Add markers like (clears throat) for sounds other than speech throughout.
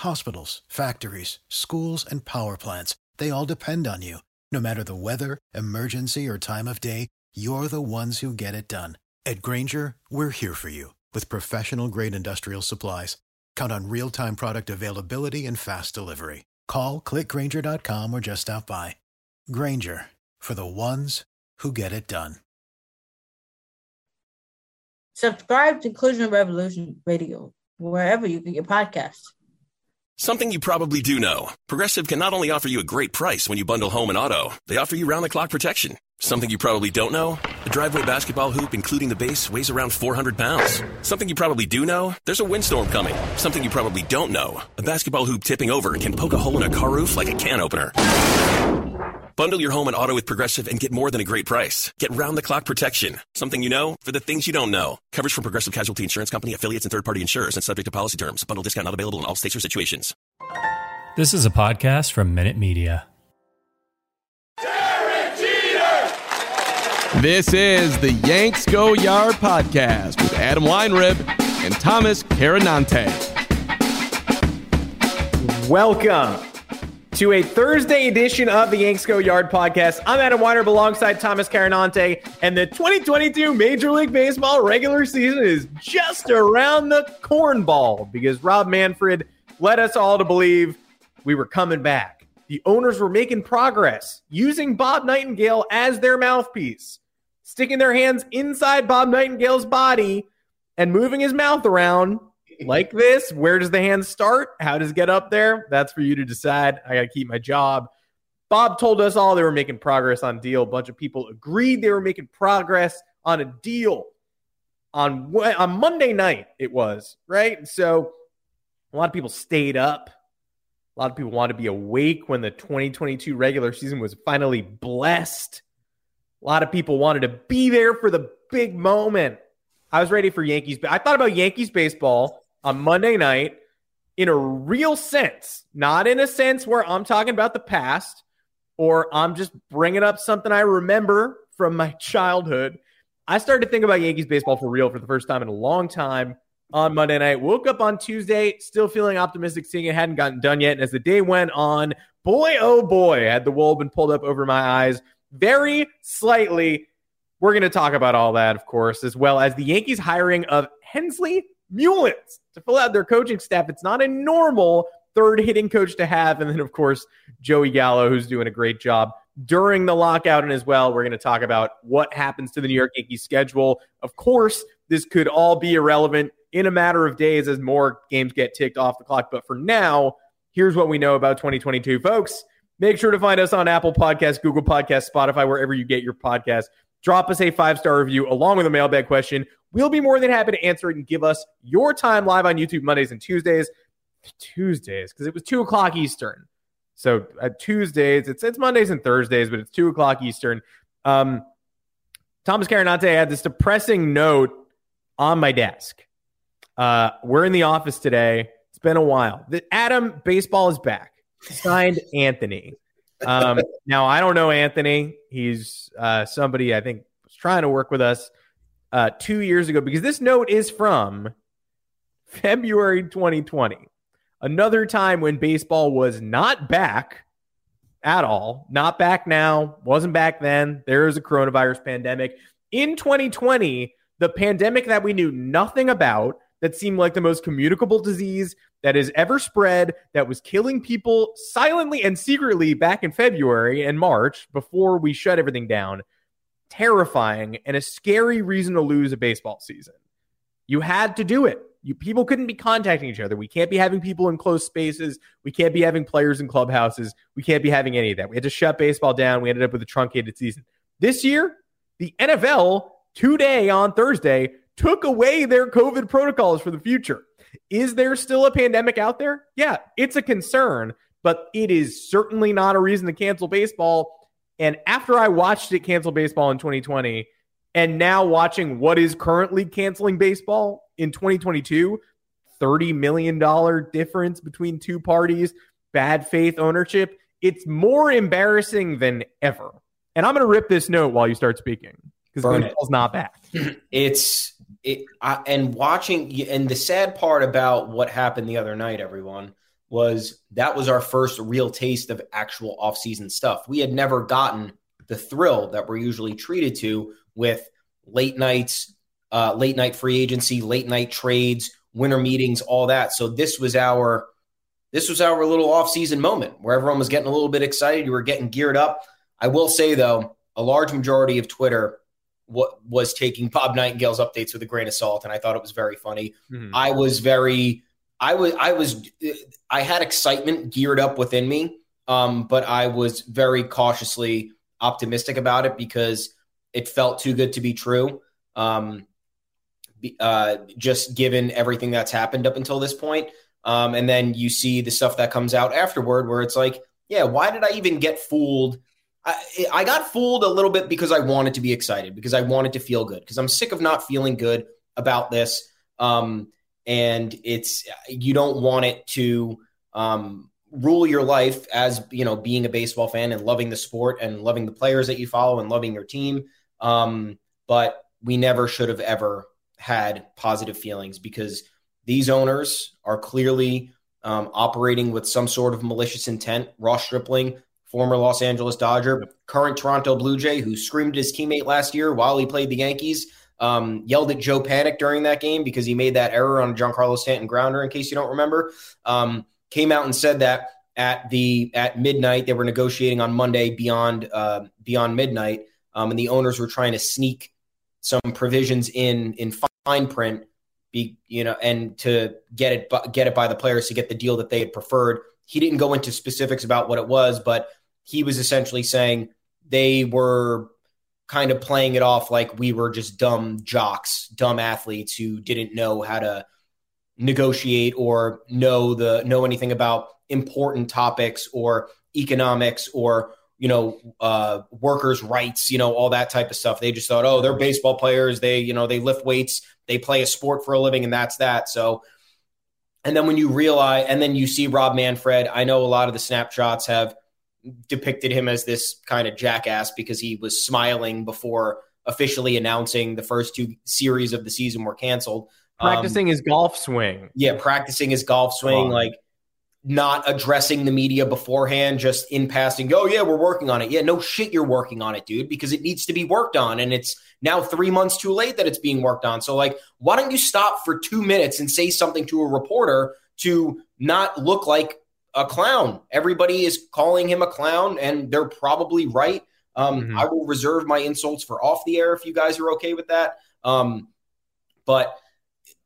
Hospitals, factories, schools, and power plants, they all depend on you. No matter the weather, emergency, or time of day, you're the ones who get it done. At Grainger, we're here for you with professional grade industrial supplies. Count on real time product availability and fast delivery. Call clickgranger.com or just stop by. Grainger for the ones who get it done. Subscribe to Inclusion Revolution Radio wherever you get your podcasts. Something you probably do know. Progressive can not only offer you a great price when you bundle home and auto, they offer you round the clock protection. Something you probably don't know? A driveway basketball hoop, including the base, weighs around 400 pounds. Something you probably do know? There's a windstorm coming. Something you probably don't know. A basketball hoop tipping over can poke a hole in a car roof like a can opener. Bundle your home and auto with Progressive and get more than a great price. Get round the clock protection. Something you know for the things you don't know. Coverage from Progressive Casualty Insurance Company, affiliates, and third party insurers and subject to policy terms. Bundle discount not available in all states or situations. This is a podcast from Minute Media. Derek Jeter! This is the Yanks Go Yard podcast with Adam Weinrib and Thomas Carannante. Welcome to a Thursday edition of the Yanks Go Yard podcast. I'm Adam Weinrib alongside Thomas Carannante, and the 2022 Major League Baseball regular season is just around the cornball because Rob Manfred led us all to believe we were coming back. The owners were making progress using Bob Nightingale as their mouthpiece, sticking their hands inside Bob Nightingale's body and moving his mouth around like this. Where does the hand start? How does it get up there? That's for you to decide. I got to keep my job. Bob told us all they were making progress on deal. A bunch of people agreed they were making progress on a deal on on Monday night. It was right. So a lot of people stayed up. A lot of people wanted to be awake when the 2022 regular season was finally blessed. A lot of people wanted to be there for the big moment. I was ready for Yankees. I thought about Yankees baseball on Monday night in a real sense, not in a sense where I'm talking about the past or I'm just bringing up something I remember from my (laughs) childhood. I started to think about Yankees baseball for real for the first time in a long time on Monday night. Woke up on Tuesday, still feeling optimistic, seeing it hadn't gotten done yet. And as the day went on, boy, oh boy, had the wool been pulled up over my eyes very slightly. We're going to talk about all that, of course, as well as the Yankees hiring of Hensley Meulens to fill out their coaching staff. It's not a normal third hitting coach to have. And then, of course, Joey Gallo, who's doing a great job during the lockout. And as well, we're going to talk about what happens to the New York Yankees schedule. Of course, this could all be irrelevant in a matter of days as more games get ticked off the clock. But for now, here's what we know about 2022, folks. Make sure to find us on Apple Podcasts, Google Podcasts, Spotify, wherever you get your podcast. Drop us a five star review along with a mailbag question. We'll be more than happy to answer it and give us your time live on YouTube Mondays and Tuesdays. Tuesdays, because it was two o'clock Eastern. So uh, Tuesdays, it's it's Mondays and Thursdays, but it's two o'clock Eastern. Um, Thomas Carannante had this depressing note on my desk. Uh, we're in the office today. It's been a while. The, Adam, baseball is back. Signed Anthony. Um, now I don't know Anthony. He's uh, somebody I think was trying to work with us uh, two years ago because this note is from February 2020. Another time when baseball was not back at all, not back now, wasn't back then. There is a coronavirus pandemic. In 2020, the pandemic that we knew nothing about, that seemed like the most communicable disease that has ever spread, that was killing people silently and secretly back in February and March before we shut everything down. Terrifying and a scary reason to lose a baseball season. You had to do it. You people couldn't be contacting each other. We can't be having people in close spaces. We can't be having players in clubhouses. We can't be having any of that. We had to shut baseball down. We ended up with a truncated season. This year, the NFL today on Thursday took away their COVID protocols for the future. Is there still a pandemic out there? Yeah, it's a concern, but it is certainly not a reason to cancel baseball. And after I watched it cancel baseball in 2020, and now watching what is currently canceling baseball in 2022, $30 million difference between two parties, bad faith ownership. It's more embarrassing than ever. And I'm going to rip this note while you start speaking because baseball's not back. (clears throat) It's it, I, and watching and the sad part about what happened the other night, everyone was that was our first real taste of actual offseason stuff. We had never gotten the thrill that we're usually treated to with late nights, uh, late night free agency, late night trades, winter meetings, all that. So this was our this was our little offseason moment where everyone was getting a little bit excited. You were getting geared up. I will say though, a large majority of Twitter what was taking Bob Nightingale's updates with a grain of salt, and I thought it was very funny. Mm-hmm. I was very, I was, I was, I had excitement geared up within me, um, but I was very cautiously optimistic about it because it felt too good to be true. Um, uh, just given everything that's happened up until this point. Um, and then you see the stuff that comes out afterward where it's like, yeah, why did I even get fooled? I, I got fooled a little bit because I wanted to be excited, because I wanted to feel good, because I'm sick of not feeling good about this. Um, and it's, you don't want it to um, rule your life as, you know, being a baseball fan and loving the sport and loving the players that you follow and loving your team. Um, but we never should have ever had positive feelings because these owners are clearly um, operating with some sort of malicious intent. Ross Stripling, former Los Angeles Dodger, current Toronto Blue Jay, who screamed at his teammate last year while he played the Yankees, um, yelled at Joe Panik during that game because he made that error on Giancarlo Stanton grounder. In case you don't remember, um, came out and said that at the at midnight they were negotiating on Monday beyond uh, beyond midnight, um, and the owners were trying to sneak some provisions in in fine print, be you know, and to get it get it by the players to get the deal that they had preferred. He didn't go into specifics about what it was, but he was essentially saying they were kind of playing it off like we were just dumb jocks, dumb athletes who didn't know how to negotiate or know the know anything about important topics or economics or you know, uh, workers' rights, you know, all that type of stuff. They just thought, oh, they're baseball players. They, you know, they lift weights, they play a sport for a living, and that's that. So, and then when you realize, and then you see Rob Manfred, I know a lot of the snapshots have depicted him as this kind of jackass because he was smiling before officially announcing the first two series of the season were canceled. Practicing um, his golf swing. Yeah, practicing his golf swing. Like, not addressing the media beforehand, just in passing, oh, yeah, we're working on it. Yeah, no shit, you're working on it, dude, because it needs to be worked on. And it's now three months too late that it's being worked on. So, like, why don't you stop for two minutes and say something to a reporter to not look like a clown? Everybody is calling him a clown, and they're probably right. Um, mm-hmm. I will reserve my insults for off the air if you guys are okay with that. Um, but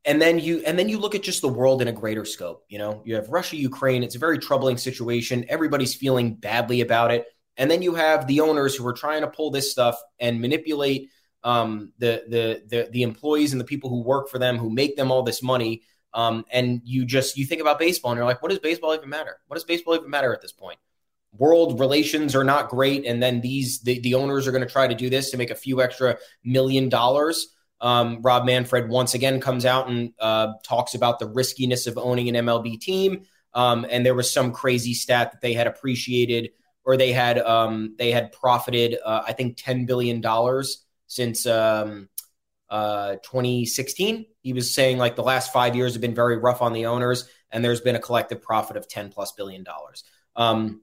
and then you and then you look at just the world in a greater scope you know you have russia ukraine it's a very troubling situation everybody's feeling badly about it and then you have the owners who are trying to pull this stuff and manipulate um, the, the the the employees and the people who work for them who make them all this money um, and you just you think about baseball and you're like what does baseball even matter? What does baseball even matter at this point? World relations are not great and then these the, the owners are going to try to do this to make a few extra million dollars. Um, Rob Manfred once again comes out and uh, talks about the riskiness of owning an MLB team. Um, and there was some crazy stat that they had appreciated or they had um, they had profited uh, I think ten billion dollars since um, uh, 2016. He was saying like the last five years have been very rough on the owners, and there's been a collective profit of 10 plus billion dollars. Um,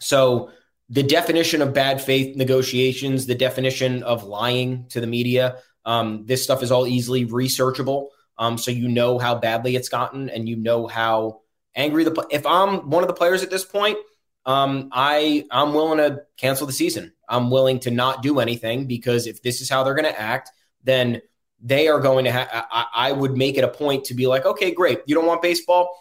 so the definition of bad faith negotiations, the definition of lying to the media, um, this stuff is all easily researchable. Um, so you know how badly it's gotten and you know how angry the if I'm one of the players at this point, um, I I'm willing to cancel the season. I'm willing to not do anything because if this is how they're going to act, then they are going to have. I, I would make it a point to be like, okay, great, you don't want baseball.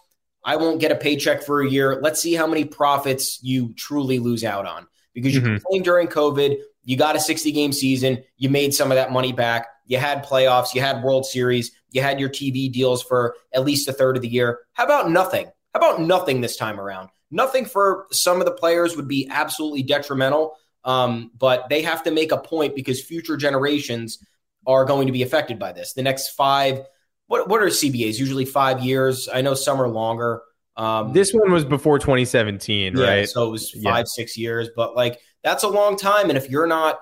I won't get a paycheck for a year. Let's see how many profits you truly lose out on because you mm-hmm. complained during COVID You got a 60 game season. You made some of that money back. You had playoffs. You had World Series. You had your TV deals for at least a third of the year. How about nothing? How about nothing this time around? Nothing for some of the players would be absolutely detrimental, um, but they have to make a point because future generations are going to be affected by this. The next five, what what are CBAs? Usually five years. I know some are longer. Um, this one was before 2017, yeah, right? So it was five, yeah. six years, but like that's a long time. And if you're not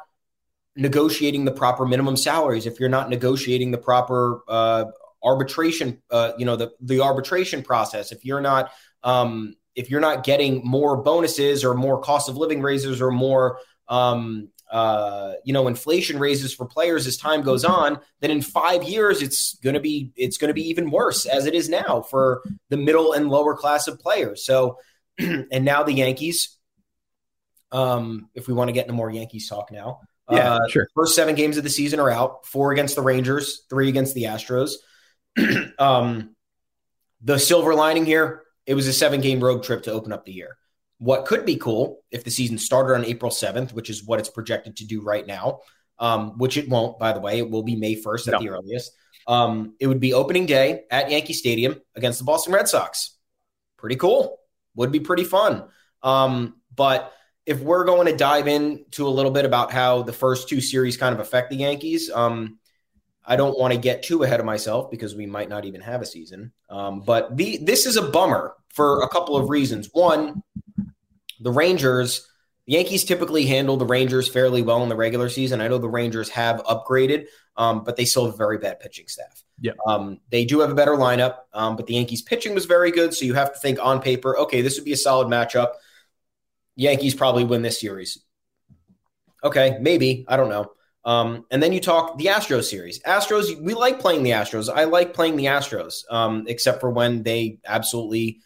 negotiating the proper minimum salaries, if you're not negotiating the proper uh, arbitration, uh, you know, the the arbitration process, if you're not um, if you're not getting more bonuses or more cost of living raises or more um, uh, you know inflation raises for players as time goes on, then in five years it's gonna be it's gonna be even worse as it is now for the middle and lower class of players. So, (clears throat) and now the Yankees. Um, if we want to get into more Yankees talk now, yeah, uh, sure. First seven games of the season are out: four against the Rangers, three against the Astros. (clears throat) um, the silver lining here: it was a seven-game road trip to open up the year. What could be cool if the season started on April seventh, which is what it's projected to do right now, um, which it won't, by the way. It will be May first at no. the earliest. Um, it would be opening day at Yankee Stadium against the Boston Red Sox. Pretty cool. Would be pretty fun. Um, but if we're going to dive into a little bit about how the first two series kind of affect the Yankees, um, I don't want to get too ahead of myself because we might not even have a season. Um, but the this is a bummer for a couple of reasons. One, the Rangers, the Yankees typically handle the Rangers fairly well in the regular season. I know the Rangers have upgraded, um, but they still have a very bad pitching staff. Yeah, um, they do have a better lineup, um, but the Yankees pitching was very good. So you have to think on paper, okay, this would be a solid matchup. Yankees probably win this series. Okay, maybe. I don't know. Um, and then you talk the Astros series. Astros, we like playing the Astros. I like playing the Astros, um, except for when they absolutely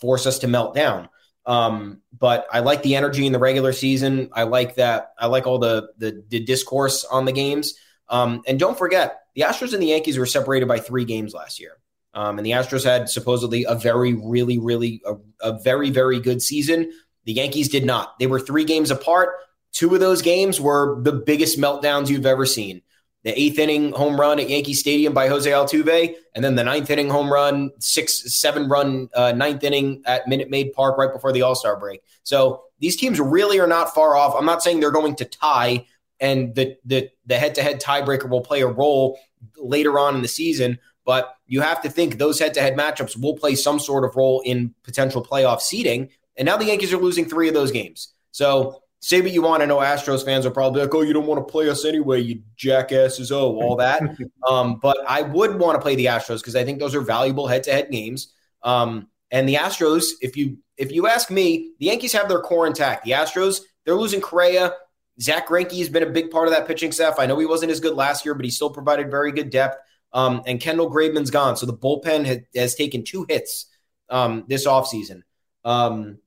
force us to melt down. Um, but I like the energy in the regular season. I like that. I like all the the, the discourse on the games. Um, and don't forget, the Astros and the Yankees were separated by three games last year. Um, and the Astros had supposedly a very, really, really, a, a very, very good season. The Yankees did not. They were three games apart. Two of those games were the biggest meltdowns you've ever seen. The eighth inning home run at Yankee Stadium by Jose Altuve, and then the ninth inning home run, six, seven run uh, ninth inning at Minute Maid Park right before the All Star break. So these teams really are not far off. I'm not saying they're going to tie, and the the the head to head tiebreaker will play a role later on in the season. But you have to think those head to head matchups will play some sort of role in potential playoff seeding. And now the Yankees are losing three of those games. So say what you want. I know Astros fans are probably like, oh, you don't want to play us anyway, you jackasses. Oh, all that. (laughs) um, but I would want to play the Astros because I think those are valuable head to head games. Um, and the Astros, if you if you ask me, the Yankees have their core intact. The Astros, they're losing Correa. Zack Greinke has been a big part of that pitching staff. I know he wasn't as good last year, but he still provided very good depth. Um, and Kendall Graveman's gone. So the bullpen has, has taken two hits um, this offseason. Um,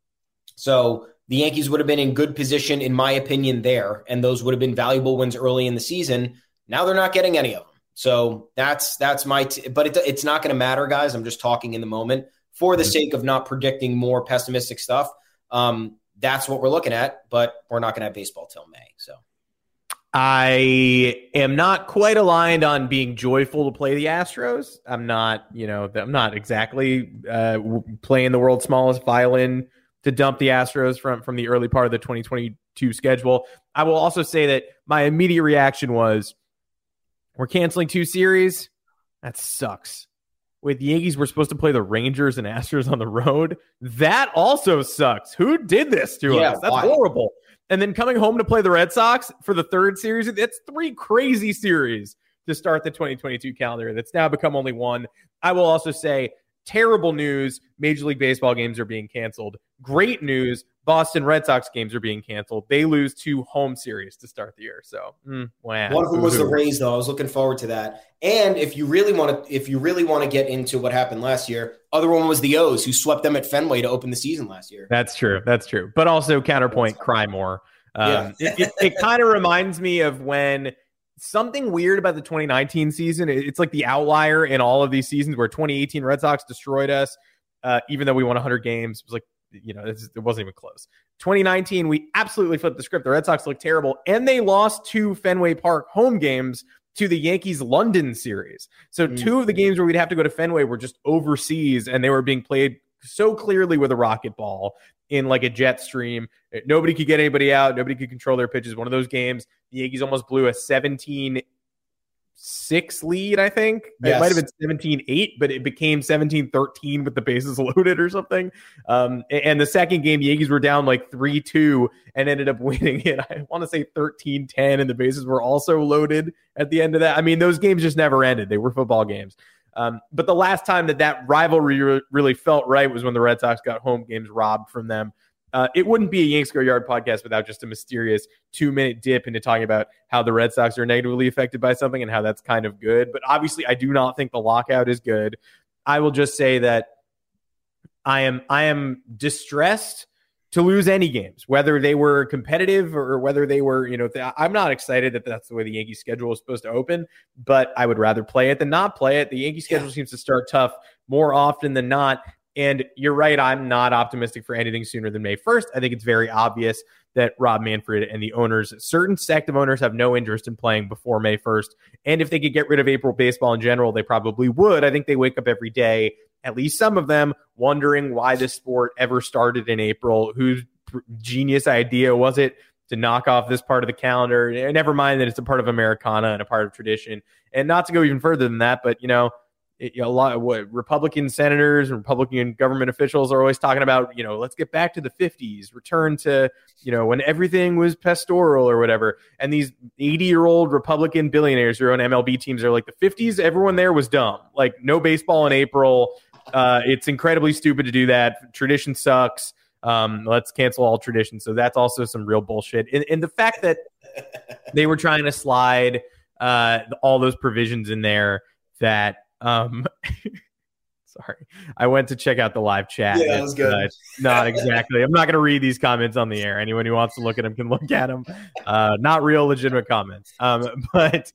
so the Yankees would have been in good position, in my opinion, there, and those would have been valuable wins early in the season. Now they're not getting any of them. So that's that's my. T- but it, it's not going to matter, guys. I'm just talking in the moment for the mm-hmm. sake of not predicting more pessimistic stuff. Um, that's what we're looking at, but we're not going to have baseball till May. So I am not quite aligned on being joyful to play the Astros. I'm not, you know, I'm not exactly uh, playing the world's smallest violin to dump the Astros from from the early part of the 2022 schedule. I will also say that my immediate reaction was we're canceling two series. That sucks. With the Yankees, we're supposed to play the Rangers and Astros on the road. That also sucks. Who did this to yeah, us? That's why? horrible. And then coming home to play the Red Sox for the third series. It's three crazy series to start the 2022 calendar. That's now become only one. I will also say Terrible news. Major League Baseball games are being canceled. Great news. Boston Red Sox games are being canceled. They lose two home series to start the year. So, mm, wow. One of them was the Rays, though. I was looking forward to that. And if you really want to, if you really want to get into what happened last year, other one was the O's who swept them at Fenway to open the season last year. That's true. That's true. But also counterpoint, cry more. Um, yeah. it, it, it kind of reminds me of when something weird about the 2019 season. It's like the outlier in all of these seasons where 2018 Red Sox destroyed us, uh, even though we won 100 games. It was like, you know, it wasn't even close. 2019, we absolutely flipped the script. The Red Sox looked terrible, and they lost two Fenway Park home games to the Yankees London series. So mm. two of the games where we'd have to go to Fenway were just overseas, and they were being played so clearly with a rocket ball in like a jet stream. Nobody could get anybody out. Nobody could control their pitches. One of those games, the Yankees almost blew a 17 six lead, I think. Yes. It might have been 17 8, but it became 17 13 with the bases (laughs) loaded or something. Um, and the second game, the Yankees were down like 3 2 and ended up (laughs) winning it. I want to say 13 10, and the bases were also loaded at the end of that. I mean, those games just never ended. They were football games. Um, but the last time that that rivalry really felt right was when the Red Sox got home games robbed from them. Uh, it wouldn't be a Yanks Go Yard podcast without just a mysterious two minute dip into talking about how the Red Sox are negatively affected by something and how that's kind of good. But obviously, I do not think the lockout is good. I will just say that I am I am distressed to lose any games, whether they were competitive or whether they were, you know, th- I'm not excited that that's the way the Yankee schedule is supposed to open, but I would rather play it than not play it. The Yankee schedule yeah. seems to start tough more often than not. And you're right, I'm not optimistic for anything sooner than May 1st. I think it's very obvious that Rob Manfred and the owners, certain sect of owners, have no interest in playing before May 1st. And if they could get rid of April baseball in general, they probably would. I think they wake up every day, at least some of them, wondering why this sport ever started in April. Whose genius idea was it to knock off this part of the calendar? And never mind that it's a part of Americana and a part of tradition. And not to go even further than that, but you know, it, a lot of what Republican senators and Republican government officials are always talking about, you know, let's get back to the 50s, return to, you know, when everything was pastoral or whatever. And these 80 year old Republican billionaires who own MLB teams are like, the 50s, everyone there was dumb. Like, no baseball in April. Uh, it's incredibly stupid to do that. Tradition sucks. Um, let's cancel all tradition. So that's also some real bullshit. And, and the fact that (laughs) they were trying to slide uh, all those provisions in there that um, (laughs) sorry, I went to check out the live chat. Yeah, that was good. Uh, not exactly. I'm not going to read these comments on the air. Anyone who wants to look at them can look at them. Uh, not real legitimate comments. Um, (laughs) but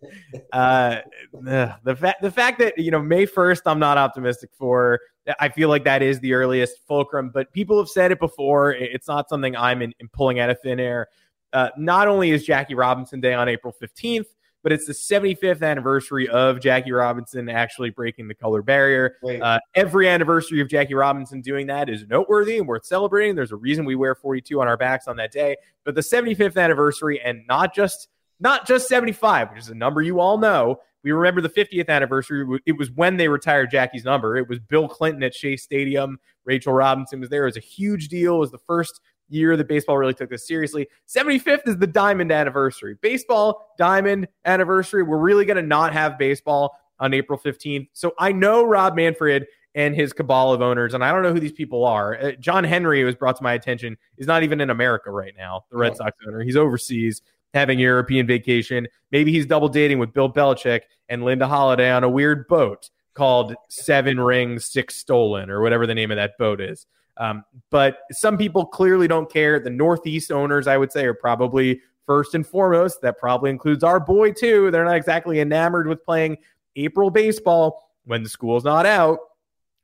uh, the fact the fact that you know May 1st, I'm not optimistic for. I feel like that is the earliest fulcrum. But people have said it before. It's not something I'm in, in pulling out of thin air. Uh, not only is Jackie Robinson Day on April 15th, but it's the 75th anniversary of Jackie Robinson actually breaking the color barrier. Uh, every anniversary of Jackie Robinson doing that is noteworthy and worth celebrating. There's a reason we wear 42 on our backs on that day, but the 75th anniversary and not just not just 75, which is a number you all know. We remember the 50th anniversary. It was when they retired Jackie's number. It was Bill Clinton at Shea Stadium. Rachel Robinson was there. It was a huge deal. It was the first year that baseball really took this seriously. 75th is the diamond anniversary. Baseball diamond anniversary. We're really going to not have baseball on April 15th. So I know Rob Manfred and his cabal of owners, and I don't know who these people are. Uh, John Henry was brought to my attention is not even in America right now. The Red Sox owner, he's overseas having European vacation. Maybe he's double dating with Bill Belichick and Linda Holliday on a weird boat called Seven Rings Six Stolen or whatever the name of that boat is. Um, but some people clearly don't care. The Northeast owners, I would say, are probably first and foremost. That probably includes our boy, too. They're not exactly enamored with playing April baseball when the school's not out.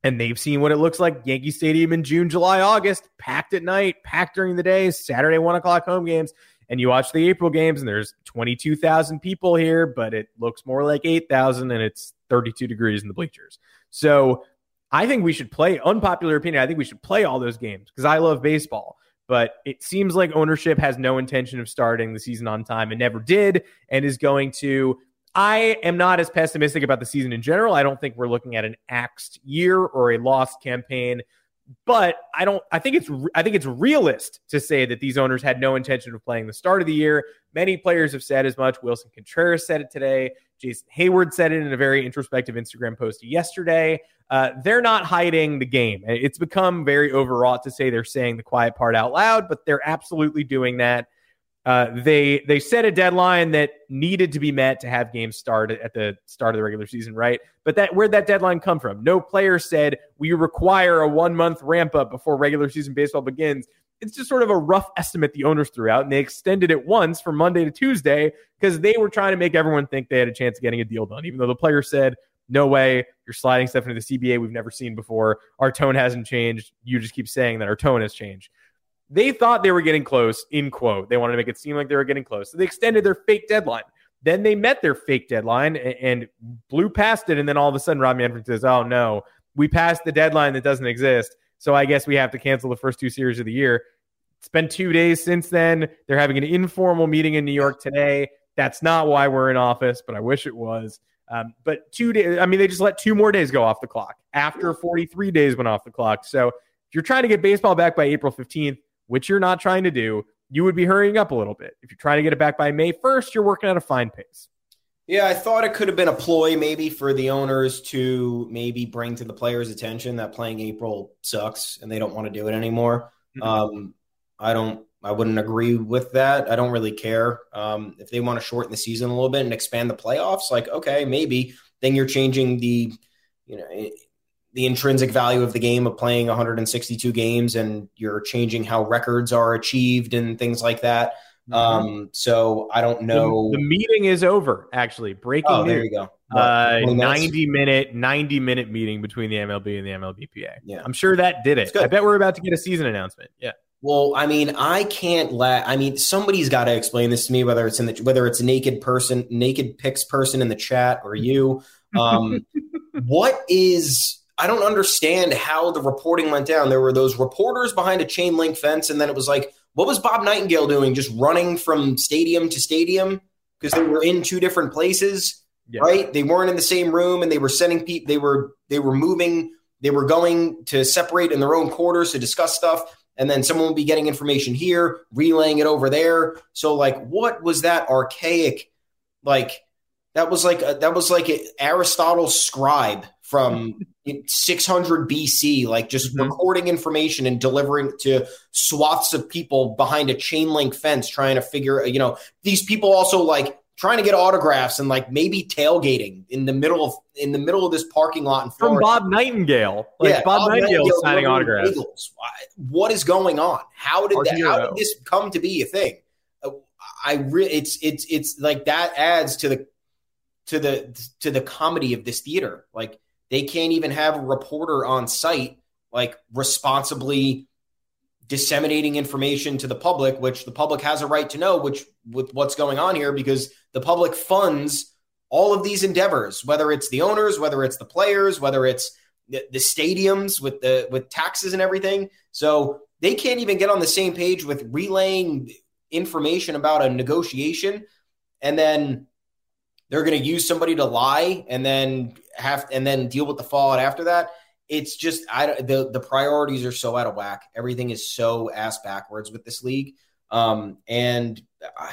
And they've seen what it looks like Yankee Stadium in June, July, August, packed at night, packed during the day, Saturday, one o'clock home games. And you watch the April games, and there's 22,000 people here, but it looks more like 8,000, and it's 32 degrees in the bleachers. So I think we should play, unpopular opinion, I think we should play all those games because I love baseball. But it seems like ownership has no intention of starting the season on time and never did, and is going to. I am not as pessimistic about the season in general. I don't think we're looking at an axed year or a lost campaign but I don't. I think it's. I think it's realist to say that these owners had no intention of playing the start of the year. Many players have said as much. Willson Contreras said it today. Jason Heyward said it in a very introspective Instagram post yesterday. Uh, they're not hiding the game. It's become very overwrought to say they're saying the quiet part out loud, but they're absolutely doing that. Uh, they they set a deadline that needed to be met to have games start at the start of the regular season, right? But that where'd that deadline come from? No player said we require a one month ramp up before regular season baseball begins. It's just sort of a rough estimate the owners threw out, and they extended it once from Monday to Tuesday because they were trying to make everyone think they had a chance of getting a deal done, even though the player said, "No way, you're sliding stuff into the CBA we've never seen before. Our tone hasn't changed. You just keep saying that our tone has changed." They thought they were getting close, in quote. They wanted to make it seem like they were getting close. So they extended their fake deadline. Then they met their fake deadline and, and blew past it. And then all of a sudden, Rob Manfred says, Oh, no, we passed the deadline that doesn't exist. So I guess we have to cancel the first two series of the year. It's been two days since then. They're having an informal meeting in New York today. That's not why we're in office, but I wish it was. Um, but two days, I mean, they just let two more days go off the clock after 43 days went off the clock. So if you're trying to get baseball back by April 15th, which you're not trying to do, you would be hurrying up a little bit. If you're trying to get it back by May 1st, you're working at a fine pace. Yeah, I thought it could have been a ploy maybe for the owners to maybe bring to the players' attention that playing April sucks and they don't want to do it anymore. Mm-hmm. Um, I don't. I wouldn't agree with that. I don't really care um, if they want to shorten the season a little bit and expand the playoffs. Like, okay, maybe then you're changing the, you know, the intrinsic value of the game of playing 162 games, and you're changing how records are achieved and things like that. Mm-hmm. Um, so I don't know. The, the, meeting is over. Actually, breaking. Oh, there you go. Uh, 90 minute, 90 minute meeting between the MLB and the MLBPA. Yeah, I'm sure that did it. I bet we're about to get a season announcement. Yeah. Well, I mean, I can't let. I mean, somebody's got to explain this to me. Whether it's in the whether it's naked person, naked pics person in the chat, or you. (laughs) Um, what is? I don't understand how the reporting went down. There were those reporters behind a chain link fence, and then it was like, what was Bob Nightingale doing? Just running from stadium to stadium because they were in two different places, yeah. right? They weren't in the same room, and they were sending people. They were they were moving. They were going to separate in their own quarters to discuss stuff and then someone will be getting information here, relaying it over there. So like, what was that archaic? Like that was like a, that was like Aristotle's scribe from 600 BC, like just mm-hmm. recording information and delivering to swaths of people behind a chain link fence, trying to figure. You know, these people also like trying to get autographs and like maybe tailgating in the middle of in the middle of this parking lot in Florida. From Bob Nightingale. Like yeah, Bob, Bob Nightingale, Nightingale signing autographs. Eagles. What is going on? How did that, how did this come to be a thing? Uh, I re- it's it's it's like that adds to the to the to the comedy of this theater. Like they can't even have a reporter on site like responsibly disseminating information to the public, which the public has a right to know, which with what's going on here, because the public funds all of these endeavors, whether it's the owners, whether it's the players, whether it's the, the stadiums with the with taxes and everything. So they can't even get on the same page with relaying information about a negotiation, and then they're going to use somebody to lie and then have and then deal with the fallout after that it's just I the the priorities are so out of whack. Everything is so ass backwards with this league, um, and I,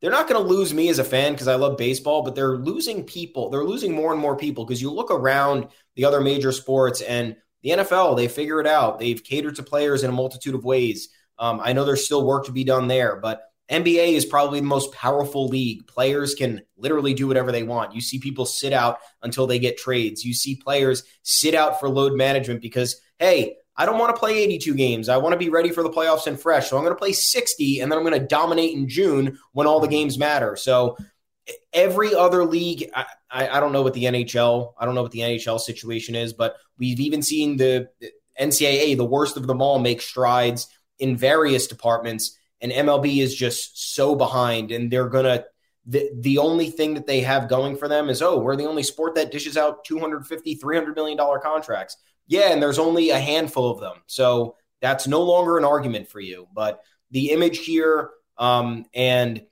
they're not going to lose me as a fan because I love baseball, but they're losing people. They're losing more and more people because you look around the other major sports and the NFL. They figure it out. They've catered to players in a multitude of ways. Um, I know there's still work to be done there, but NBA is probably the most powerful league. Players can literally do whatever they want. You see people sit out until they get trades. You see players sit out for load management because, hey, I don't want to play 82 games. I want to be ready for the playoffs and fresh. So I'm going to play 60 and then I'm going to dominate in June when all the games matter. So every other league, I, I, don't know what the NHL, I don't know what the NHL situation is, but we've even seen the NCAA, the worst of them all, make strides in various departments and MLB is just so behind and they're to the, the only thing that they have going for them is oh we're the only sport that dishes out 250 300 million dollar contracts. Yeah and there's only a handful of them. So that's no longer an argument for you. But the image here um, and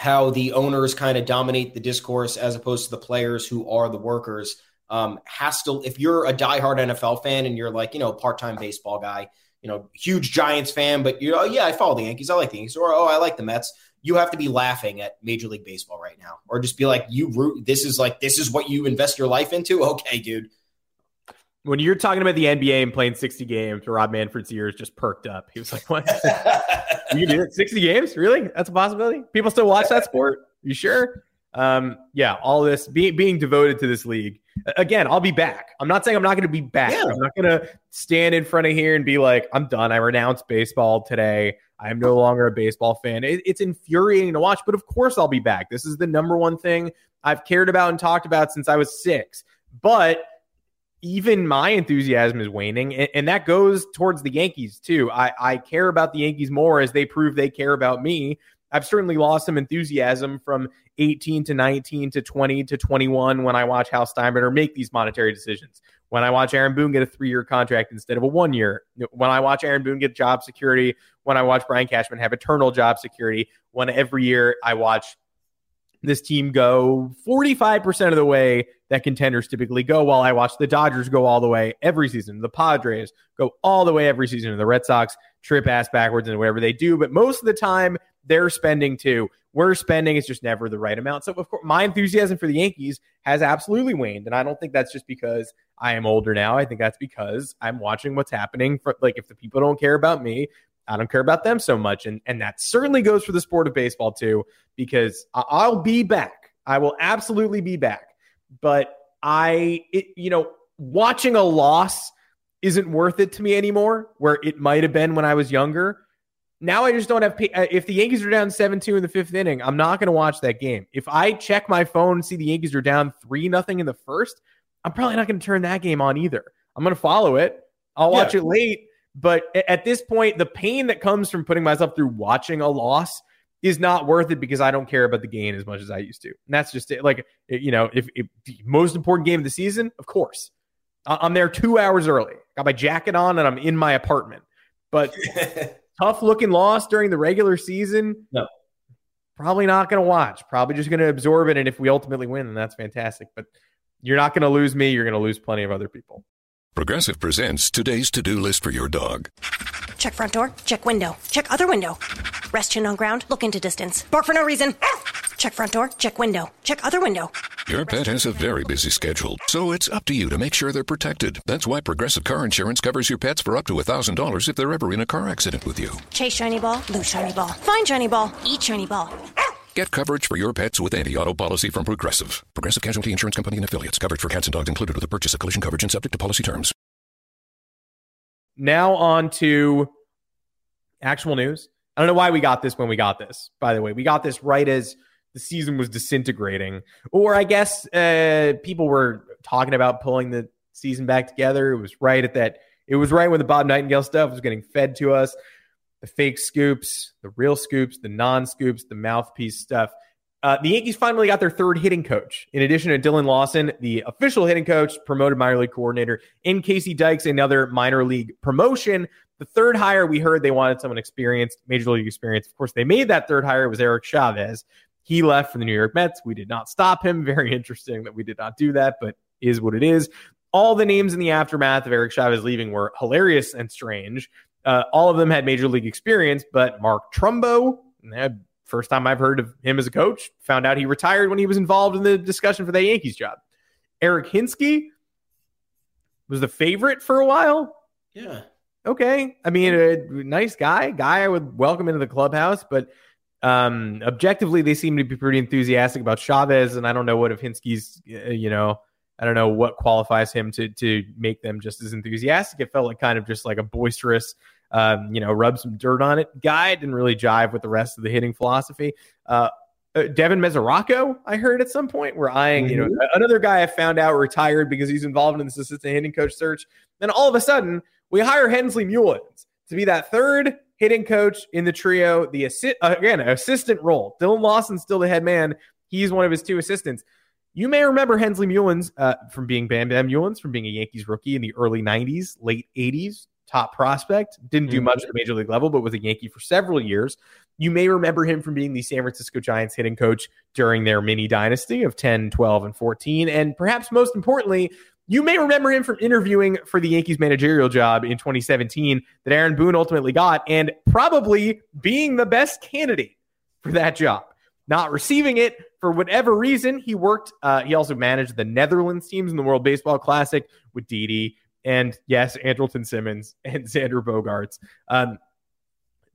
how the owners kind of dominate the discourse as opposed to the players who are the workers um, has to if you're a diehard nfl fan and you're like you know part-time baseball guy you know, huge Giants fan, but you know, oh, yeah, I follow the Yankees. I like the Yankees, or oh, I like the Mets. You have to be laughing at Major League Baseball right now, or just be like, you root. This is like this is what you invest your life into. (laughs) Okay, dude. When you're talking about the NBA and playing 60 games, Rob Manfred's ears just perked up. He was like, "What? (laughs) you do it 60 games? Really? That's a possibility? People still watch that sport? You sure?" Um, yeah, all this being being devoted to this league again, I'll be back. I'm not saying I'm not going to be back. Yeah. I'm not going to stand in front of here and be like, I'm done. I renounce baseball today. I'm no longer a baseball fan. It, it's infuriating to watch, but of course I'll be back. This is the number one thing I've cared about and talked about since I was six. But even my enthusiasm is waning, and, and, that goes towards the Yankees too. I, I care about the Yankees more as they prove they care about me. I've certainly lost some enthusiasm from 18 to 19 to 20 to 21 when I watch Hal Steinbrenner make these monetary decisions. When I watch Aaron Boone get a three year contract instead of a one year. When I watch Aaron Boone get job security. When I watch Brian Cashman have eternal job security. When every year I watch this team go 45% of the way that contenders typically go, while I watch the Dodgers go all the way every season. The Padres go all the way every season. And the Red Sox trip ass backwards and whatever they do. But most of the time, they're spending too. We're spending. It's just never the right amount. So, of course, my enthusiasm for the Yankees has absolutely waned. And I don't think that's just because I am older now. I think that's because I'm watching what's happening. For, like, if the people don't care about me, I don't care about them so much. And, and that certainly goes for the sport of baseball too, because I'll be back. I will absolutely be back. But I, it, you know, watching a loss isn't worth it to me anymore, where it might have been when I was younger. Now I just don't have. Uh, if the Yankees are down seven two in the fifth inning, I'm not going to watch that game. If I check my phone and see the Yankees are down three nothing in the first, I'm probably not going to turn that game on either. I'm going to follow it. I'll watch yeah. it late. But at this point, the pain that comes from putting myself through watching a loss is not worth it because I don't care about the gain as much as I used to. And that's just it. Like, you know, if, if the most important game of the season, of course, I'm there two hours early. Got my jacket on and I'm in my apartment. But (laughs) tough looking loss during the regular season. No. Probably not going to watch. Probably just going to absorb it. And if we ultimately win, then that's fantastic. But you're not going to lose me. You're going to lose plenty of other people. Progressive presents today's to do list for your dog. Check front door. Check window. Check other window. Rest chin on ground. Look into distance. Bark for no reason. Check front door. Check window. Check other window. Your pet has a very busy schedule, so it's up to you to make sure they're protected. That's why Progressive Car Insurance covers your pets for up to $1,000 if they're ever in a car accident with you. Chase shiny ball, lose shiny ball. Find shiny ball, eat shiny ball. Get coverage for your pets with anti-auto policy from Progressive. Progressive Casualty Insurance Company and affiliates. Coverage for cats and dogs included with the purchase of collision coverage and subject to policy terms. Now on to actual news. I don't know why we got this when we got this. By the way, we got this right as the season was disintegrating, or I guess uh, people were talking about pulling the season back together. It was right at that. It was right when the Bob Nightingale stuff was getting fed to us, the fake scoops, the real scoops, the non scoops, the mouthpiece stuff. Uh, the Yankees finally got their third hitting coach. In addition to Dillon Lawson, the official hitting coach, promoted minor league coordinator, and Casey Dykes, another minor league promotion. The third hire, we heard they wanted someone experienced, major league experience. Of course, they made that third hire. It was Eric Chavez. He left for the New York Mets. We did not stop him. (laughs) Very interesting that we did not do that, but is what it is. All the names in the aftermath of Eric Chavez leaving were hilarious and strange. Uh, all of them had major league experience, but Mark Trumbo, first time I've heard of him as a coach, found out he retired when he was involved in the discussion for the Yankees job. Eric Hinske was the favorite for a while. Yeah. Okay. I mean, a nice guy, guy I would welcome into the clubhouse, but um, objectively, they seem to be pretty enthusiastic about Chavez, and I don't know what if Hinske's, uh, you know, I don't know what qualifies him to to make them just as enthusiastic. It felt like kind of just like a boisterous, um, you know, rub some dirt on it guy. Didn't really jive with the rest of the hitting philosophy. Uh, uh, Devin Mesoraco, I heard at some point, we're eyeing, you know, mm-hmm. another guy I found out retired because he's involved in this assistant hitting coach search. Then all of a sudden, we hire Hensley Meulens to be that third hitting coach in the trio. The assi- again assistant role. Dillon Lawson's still the head man. He's one of his two assistants. You may remember Hensley Meulens uh, from being Bam Bam Meulens, from being a Yankees rookie in the early 90s, late 80s, top prospect. Didn't do mm-hmm. much at the major league level, but was a Yankee for several years. You may remember him from being the San Francisco Giants hitting coach during their mini dynasty of 10, 12, and 14. And perhaps most importantly, you may remember him from interviewing for the Yankees managerial job in 2017 that Aaron Boone ultimately got, and probably being the best candidate for that job. Not receiving it for whatever reason. He worked, uh, he also managed the Netherlands teams in the World Baseball Classic with Didi and, yes, Andrelton Simmons (laughs) and Xander Bogaerts. Um,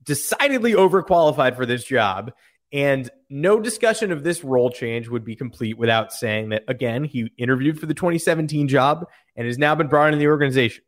decidedly overqualified for this job. And no discussion of this role change would be complete without saying that, again, he interviewed for the 2017 job and has now been brought into the organization.